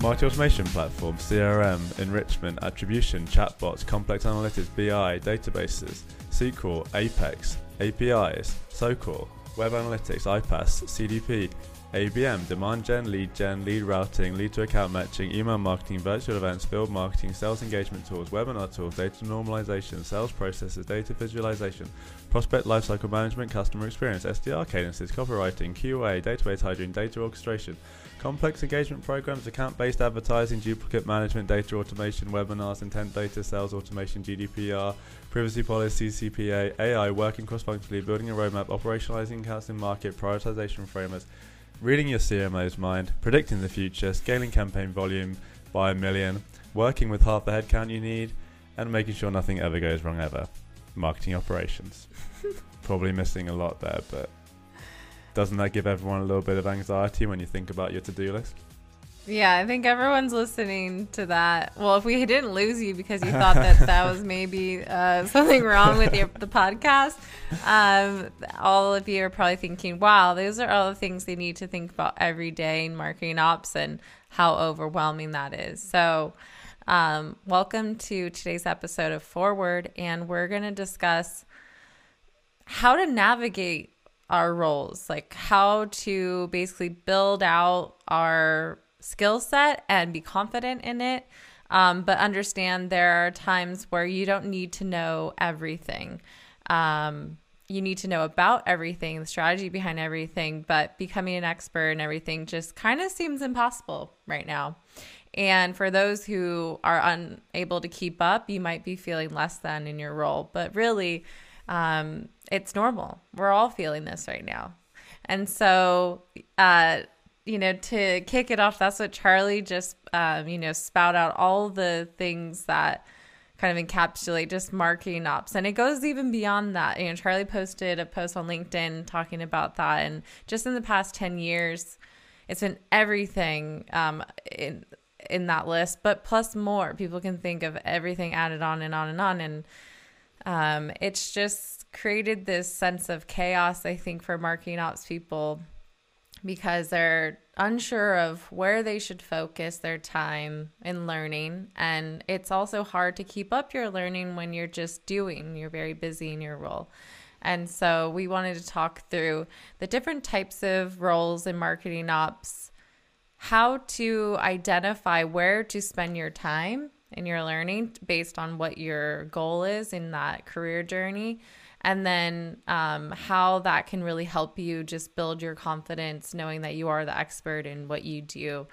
Marketing automation platform, CRM, enrichment, attribution, chatbots, complex analytics, BI, databases, SQL, Apex, APIs, SOQL, web analytics, iPaaS, CDP, ABM, demand gen, lead gen, lead routing, lead to account matching, email marketing, virtual events, field marketing, sales engagement tools, webinar tools, data normalization, sales processes, data visualization, prospect lifecycle management, customer experience, SDR cadences, copywriting, QA, database hygiene, data orchestration, complex engagement programs, account based advertising, duplicate management, data automation, webinars, intent data, sales automation, GDPR, privacy policy, CPA, AI, working cross functionally, building a roadmap, operationalizing accounts in market, prioritization frameworks reading your CMO's mind, predicting the future, scaling campaign volume by a million, working with half the headcount you need, and making sure nothing ever goes wrong ever. Marketing operations. Probably missing a lot there, but doesn't that give everyone a little bit of anxiety when you think about your to do list? Yeah, I think everyone's listening to that. Well, if we didn't lose you because you thought that that was maybe uh, something wrong with your, the podcast, um, all of you are probably thinking, wow, those are all the things they need to think about every day in marketing ops and how overwhelming that is. So, um, welcome to today's episode of Forward, and we're going to discuss how to navigate our roles, like how to basically build out our skill set and be confident in it. Um, but understand there are times where you don't need to know everything. Um, you need to know about everything, the strategy behind everything, but becoming an expert in everything just kind of seems impossible right now. And for those who are unable to keep up, you might be feeling less than in your role, but really, um, it's normal. We're all feeling this right now. And so, uh, you know, to kick it off, that's what Charlie just, um, you know, spout out all the things that kind of encapsulate just marketing ops. And it goes even beyond that. You know, Charlie posted a post on LinkedIn talking about that. And just in the past 10 years, it's been everything um, in, in that list, but plus more. People can think of everything added on and on and on. And um, it's just created this sense of chaos, I think, for marketing ops people because they're unsure of where they should focus their time in learning. And it's also hard to keep up your learning when you're just doing, you're very busy in your role. And so we wanted to talk through the different types of roles in marketing ops, how to identify where to spend your time in your learning based on what your goal is in that career journey. And then um, how that can really help you just build your confidence knowing that you are the expert in what you do.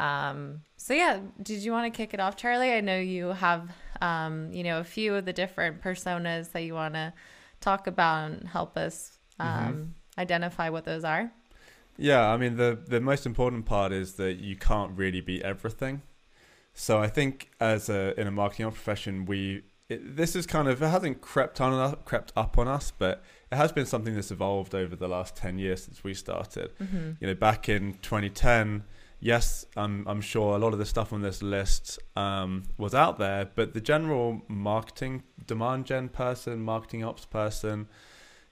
Um, so yeah did you want to kick it off charlie? I know you have um, you know a few of the different personas that you want to talk about and help us mm-hmm. Um, identify what those are. Yeah i mean the the most important part is that you can't really be everything so i think as a in a marketing profession we it, this is kind of it hasn't crept on us, crept up on us, but it has been something that's evolved over the last ten years since we started. Mm-hmm. You know, back in 2010, yes, I'm I'm sure a lot of the stuff on this list um, was out there, but the general marketing demand gen person, marketing ops person,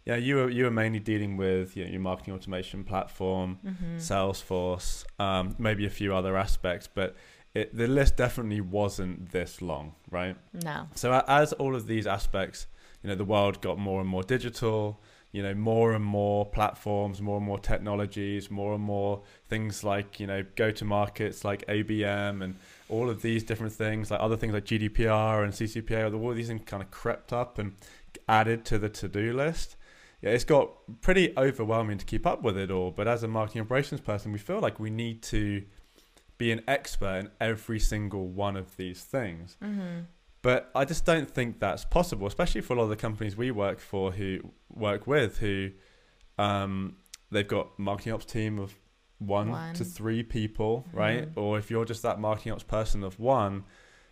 yeah, you were you were mainly dealing with you know, your marketing automation platform, mm-hmm. Salesforce, um, maybe a few other aspects, but it, the list definitely wasn't this long, right? No. So as all of these aspects, you know, the world got more and more digital. You know, more and more platforms, more and more technologies, more and more things like you know go to markets like ABM and all of these different things, like other things like GDPR and CCPA. All these things kind of crept up and added to the to do list yeah, it's got pretty overwhelming to keep up with it all. But as a marketing operations person, we feel like we need to be an expert in every single one of these things. Mm-hmm. But I just don't think that's possible, especially for a lot of the companies we work for who work with who um, they've got marketing ops team of one, one. to three people, mm-hmm. right? Or if you're just that marketing ops person of one,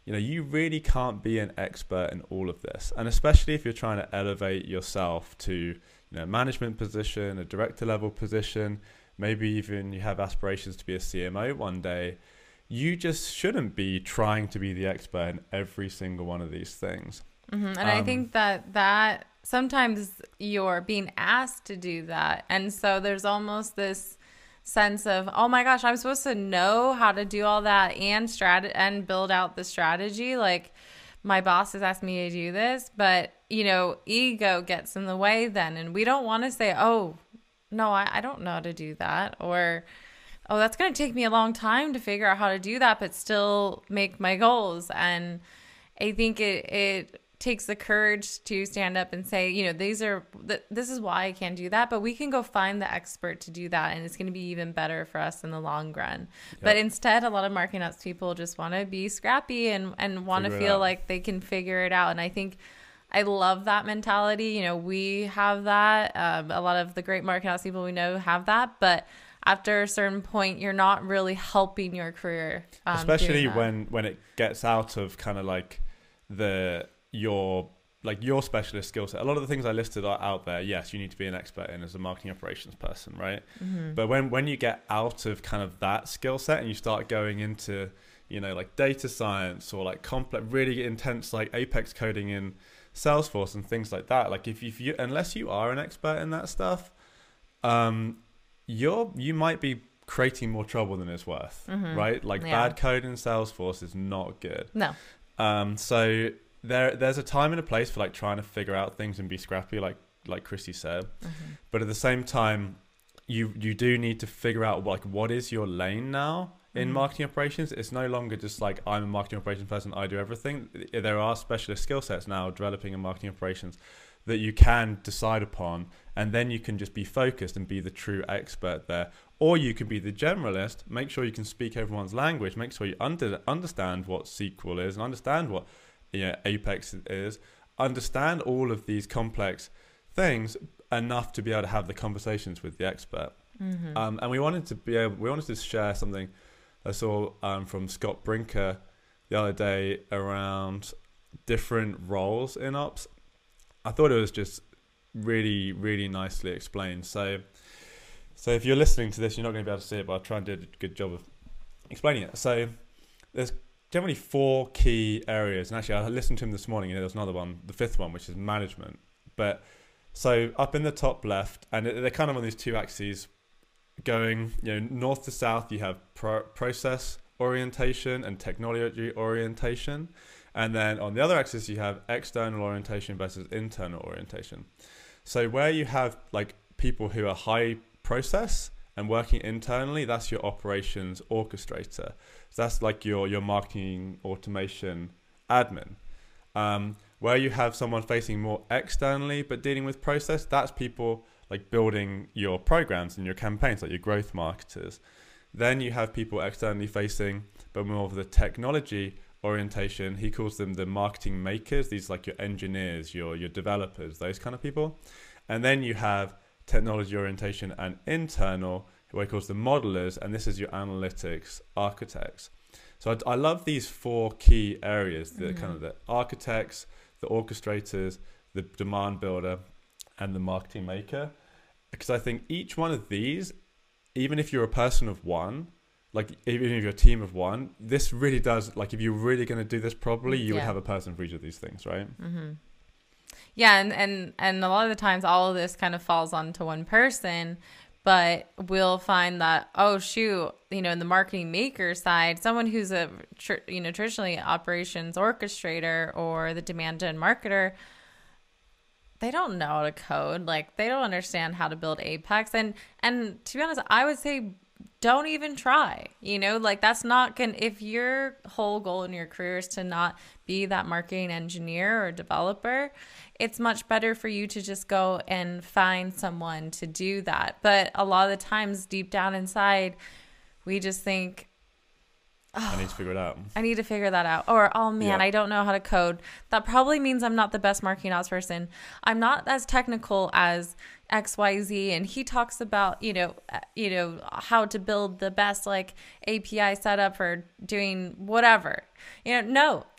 you know, you really can't be an expert in all of this. And especially if you're trying to elevate yourself to, you know, management position, a director level position, maybe even you have aspirations to be a CMO one day, you just shouldn't be trying to be the expert in every single one of these things. Mm-hmm. And um, I think that that sometimes you're being asked to do that. And so there's almost this sense of oh my gosh i'm supposed to know how to do all that and strat and build out the strategy like my boss has asked me to do this but you know ego gets in the way then and we don't want to say oh no I, I don't know how to do that or oh that's going to take me a long time to figure out how to do that but still make my goals and i think it it takes the courage to stand up and say, you know, these are th- this is why I can't do that, but we can go find the expert to do that and it's going to be even better for us in the long run. Yep. But instead, a lot of marketing ops people just want to be scrappy and and want to feel like they can figure it out and I think I love that mentality. You know, we have that. Um, a lot of the great marketing ops people we know have that, but after a certain point, you're not really helping your career. Um, Especially when when it gets out of kind of like the your like your specialist skill set. A lot of the things I listed are out there. Yes, you need to be an expert in as a marketing operations person, right? Mm-hmm. But when when you get out of kind of that skill set and you start going into you know like data science or like complex, really intense like Apex coding in Salesforce and things like that. Like if you, if you unless you are an expert in that stuff, um, you're you might be creating more trouble than it's worth, mm-hmm. right? Like yeah. bad code in Salesforce is not good. No. Um, so there there's a time and a place for like trying to figure out things and be scrappy like like Christy said mm-hmm. but at the same time you you do need to figure out like what is your lane now in mm-hmm. marketing operations it's no longer just like I'm a marketing operations person I do everything there are specialist skill sets now developing in marketing operations that you can decide upon and then you can just be focused and be the true expert there or you can be the generalist make sure you can speak everyone's language make sure you under, understand what SQL is and understand what you know, Apex is, understand all of these complex things enough to be able to have the conversations with the expert. Mm-hmm. Um, and we wanted to be able, we wanted to share something I saw um, from Scott Brinker the other day around different roles in ops. I thought it was just really, really nicely explained. So, so if you're listening to this, you're not going to be able to see it, but I'll try and do a good job of explaining it. So, there's generally four key areas. And actually, I listened to him this morning. Know, there's another one, the fifth one, which is management. But so up in the top left, and they're kind of on these two axes, going you know north to south. You have pro- process orientation and technology orientation, and then on the other axis you have external orientation versus internal orientation. So where you have like people who are high process and working internally, that's your operations orchestrator. So that's like your your marketing automation admin. Um, where you have someone facing more externally but dealing with process, that's people like building your programs and your campaigns, like your growth marketers. Then you have people externally facing, but more of the technology orientation. He calls them the marketing makers. These like your engineers, your your developers, those kind of people. And then you have technology orientation and internal, who he calls the modelers, and this is your analytics architects. So I, I love these four key areas: the mm-hmm. kind of the architects, the orchestrators, the demand builder, and the marketing maker, because I think each one of these, even if you're a person of one, like even if you're a team of one, this really does like if you're really going to do this properly, you yeah. would have a person for each of these things, right? Mm-hmm. Yeah, and and and a lot of the times, all of this kind of falls onto one person but we'll find that oh shoot you know in the marketing maker side someone who's a tr- you know traditionally operations orchestrator or the demand gen marketer they don't know how to code. Like they don't understand how to build apex. And and to be honest i would say don't even try you know? Like that's not gonna if your whole goal in your career is to not be that marketing engineer or developer it's much better for you to just go and find someone to do that. But a lot of the times, deep down inside, we just think, oh, I need to figure it out. I need to figure that out. Or, oh man, yeah. I don't know how to code. That probably means I'm not the best marketing ops person. I'm not as technical as XYZ. And he talks about, you know, uh, you know, how to build the best like API setup for doing whatever. You know,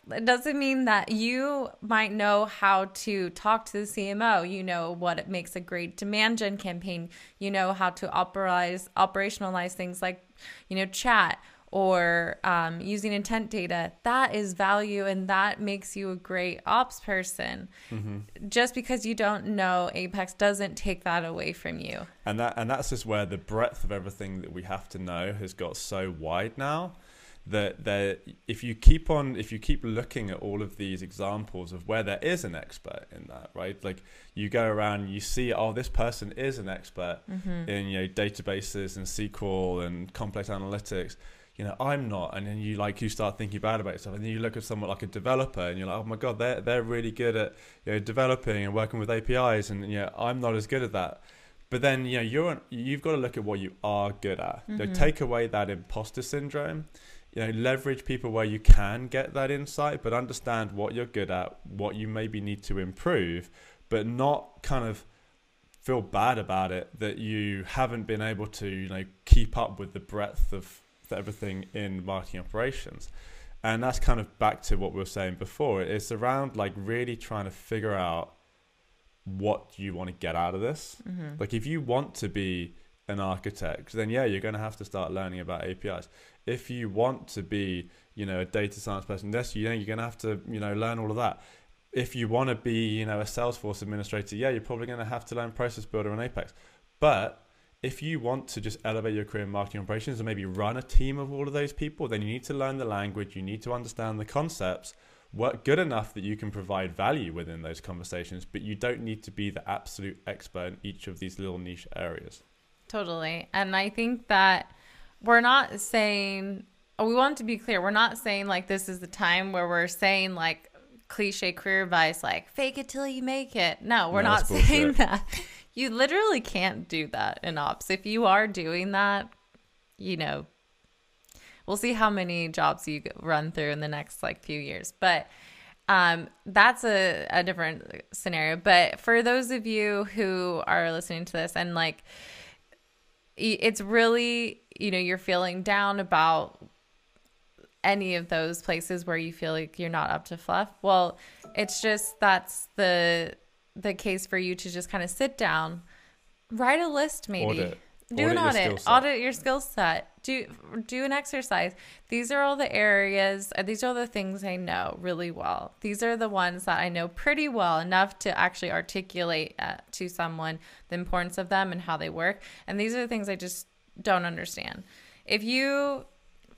no, it doesn't mean that you might know how to talk to the CMO. You know what it makes a great demand gen campaign. You know how to operationalize operationalize things like, you know, chat or um, using intent data, that is value and that makes you a great ops person. Mm-hmm. Just because you don't know Apex doesn't take that away from you. And that and that's just where the breadth of everything that we have to know has got so wide now that that if you keep on if you keep looking at all of these examples of where there is an expert in that right like you go around you see oh this person is an expert mm-hmm. in you know databases and SQL and complex analytics you know I'm not and then you like you start thinking bad about yourself and then you look at someone like a developer and you're like oh my god they're they're really good at you know developing and working with APIs and you know I'm not as good at that but then you know you're you've got to look at what you are good at mm-hmm. so take away that imposter syndrome you know leverage people where you can get that insight but understand what you're good at what you maybe need to improve but not kind of feel bad about it that you haven't been able to you know keep up with the breadth of everything in marketing operations and that's kind of back to what we were saying before it's around like really trying to figure out what you want to get out of this mm-hmm. like if you want to be an architect then yeah you're going to have to start learning about apis if you want to be, you know, a data science person, yes, you know, you're going to have to, you know, learn all of that. If you want to be, you know, a Salesforce administrator, yeah, you're probably going to have to learn Process Builder and Apex. But if you want to just elevate your career in marketing operations and maybe run a team of all of those people, then you need to learn the language, you need to understand the concepts, work good enough that you can provide value within those conversations, but you don't need to be the absolute expert in each of these little niche areas. Totally. And I think that we're not saying oh, we want to be clear we're not saying like this is the time where we're saying like cliche career advice like fake it till you make it no we're no, not saying that you literally can't do that in ops. If you are doing that you know we'll see how many jobs you run through in the next like few years. But um, that's a, a different scenario. But for those of you who are listening to this and like it's really you know you're feeling down about any of those places where you feel like you're not up to fluff. Well it's just that's the the case for you to just kind of sit down write a list maybe. Audit. do audit an audit. audit your skill set. Do do an exercise. These are all the areas uh, these are the things i know really well. These are the ones that i know pretty well enough to actually articulate uh, to someone the importance of them and how they work. And these are the things i just don't understand. If you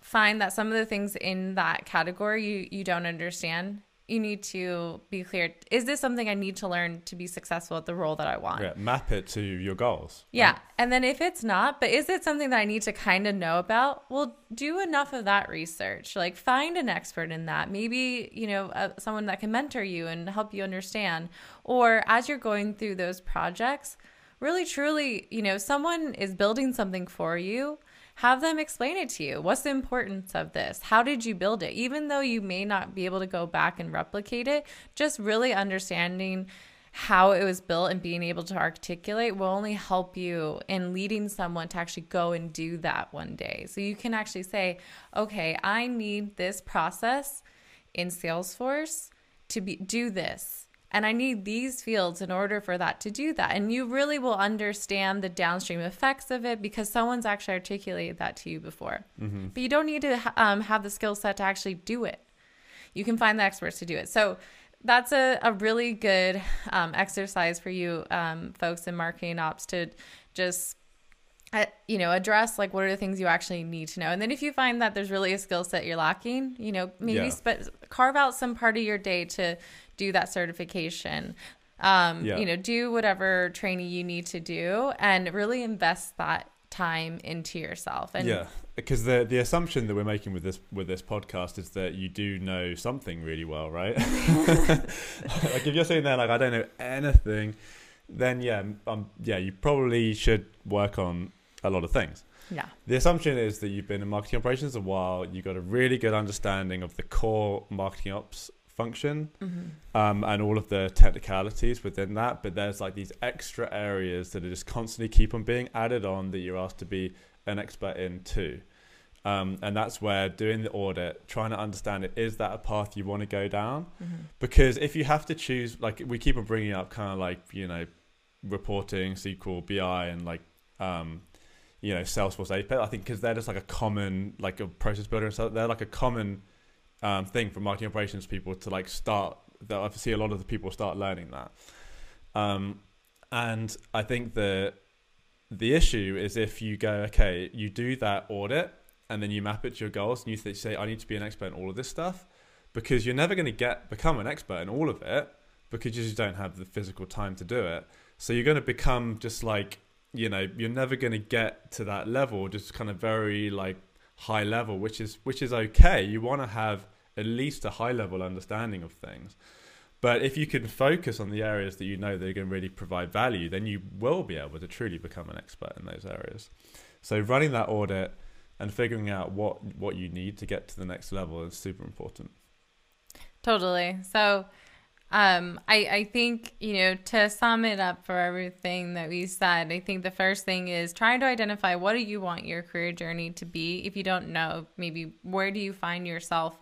find that some of the things in that category you, you don't understand, you need to be clear. Is this something I need to learn to be successful at the role that I want? Yeah, map it to your goals. Yeah. Right? And then if it's not, but is it something that I need to kind of know about? Well, do enough of that research. Like find an expert in that. Maybe, you know, uh, someone that can mentor you and help you understand. Or as you're going through those projects, really truly, you know, someone is building something for you, have them explain it to you. What's the importance of this? How did you build it? Even though you may not be able to go back and replicate it, just really understanding how it was built and being able to articulate will only help you in leading someone to actually go and do that one day. So you can actually say, okay, I need this process in Salesforce to be do this and I need these fields in order for that to do that. And you really will understand the downstream effects of it because someone's actually articulated that to you before. Mm-hmm. But you don't need to um, have the skill set to actually do it. You can find the experts to do it. So that's a, a really good um, exercise for you um, folks in marketing ops to just uh, you know address like what are the things you actually need to know and then if you find that there's really a skill set you're lacking you know maybe yeah. spe- carve out some part of your day to do that certification um, yeah. you know do whatever training you need to do and really invest that time into yourself and yeah because the the assumption that we're making with this with this podcast is that you do know something really well right like if you're saying there like i don't know anything then yeah um yeah you probably should work on a lot of things yeah. The assumption is that you've been in marketing operations a while, you've got a really good understanding of the core marketing ops function mm-hmm. um, and all of the technicalities within that. But there's like these extra areas that are just constantly keep on being added on that you're asked to be an expert in too. Um, and that's where doing the audit, trying to understand it, is that a path you want to go down? Mm-hmm. Because if you have to choose, like we keep on bringing up kind of like, you know, reporting, SQL, BI, and like, um, you know Salesforce APEX. I think because they're just like a common like a process builder and so They're like a common um, thing for marketing operations people to like start. That I see a lot of the people start learning that. Um, and I think the the issue is if you go okay, you do that audit and then you map it to your goals and you say I need to be an expert in all of this stuff because you're never going to get become an expert in all of it because you just don't have the physical time to do it. So you're going to become just like you know you're never going to get to that level just kind of very like high level which is which is okay you want to have at least a high level understanding of things but if you can focus on the areas that you know that are going to really provide value then you will be able to truly become an expert in those areas so running that audit and figuring out what what you need to get to the next level is super important totally so um, I, I think, you know, to sum it up for everything that we said, I think the first thing is trying to identify what do you want your career journey to be. If you don't know, maybe where do you find yourself?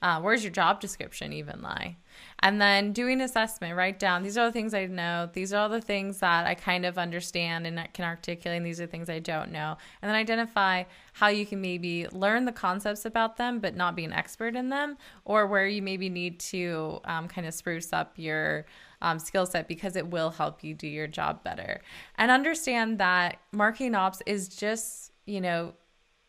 Uh, where's your job description even lie? And then doing assessment, write down these are all the things I know, these are all the things that I kind of understand and can articulate, and these are things I don't know. And then identify how you can maybe learn the concepts about them, but not be an expert in them, or where you maybe need to um, kind of spruce up your um, skill set because it will help you do your job better. And understand that marketing ops is just, you know,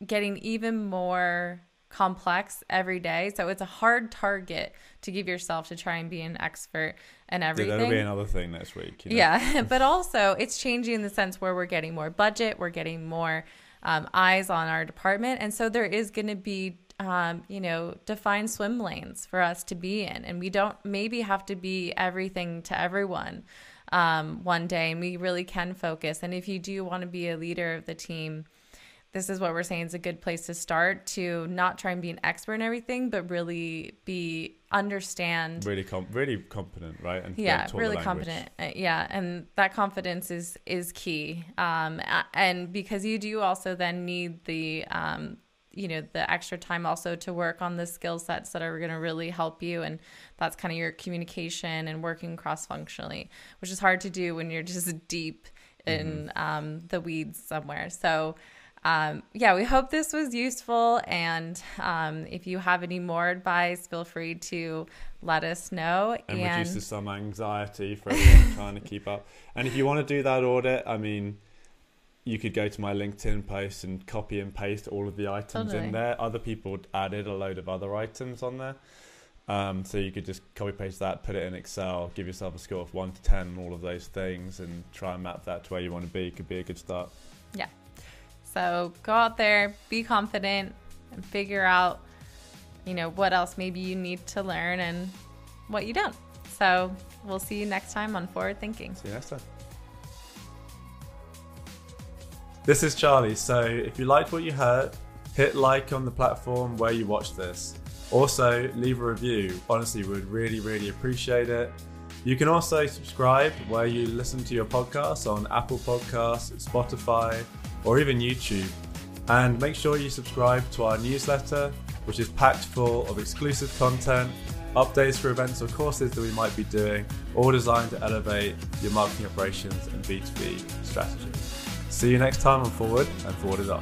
getting even more complex every day. So it's a hard target to give yourself to try and be an expert and everything. Yeah, that'll be another thing next week. You know? Yeah, but also it's changing in the sense where we're getting more budget, we're getting more um, eyes on our department, and so there is going to be. Um, you know, defined swim lanes for us to be in. And we don't maybe have to be everything to everyone um, one day. And we really can focus. And if you do want to be a leader of the team, this is what we're saying is a good place to start to not try and be an expert in everything, but really be understand really com- really competent, right? And yeah, really competent. Uh, yeah, and that confidence is is key. Um, and because you do also then need the um, you know the extra time also to work on the skill sets that are going to really help you and that's kind of your communication and working cross functionally which is hard to do when you're just deep in mm-hmm. um, the weeds somewhere so um, yeah, we hope this was useful. And um, if you have any more advice, feel free to let us know. And, and reduces some anxiety for everyone trying to keep up. And if you want to do that audit, I mean, you could go to my LinkedIn post and copy and paste all of the items totally. in there. Other people added a load of other items on there. Um, so you could just copy paste that, put it in Excel, give yourself a score of one to ten, all of those things, and try and map that to where you want to be. Could be a good start. Yeah, so go out there, be confident, and figure out, you know, what else maybe you need to learn and what you don't. So we'll see you next time on Forward Thinking. See you next time. This is Charlie. So if you liked what you heard, hit like on the platform where you watch this. Also, leave a review. Honestly, we would really, really appreciate it. You can also subscribe where you listen to your podcasts on Apple Podcasts, Spotify, or even YouTube. And make sure you subscribe to our newsletter, which is packed full of exclusive content, updates for events or courses that we might be doing, all designed to elevate your marketing operations and B2B strategy. See you next time on Forward and Forward is Up.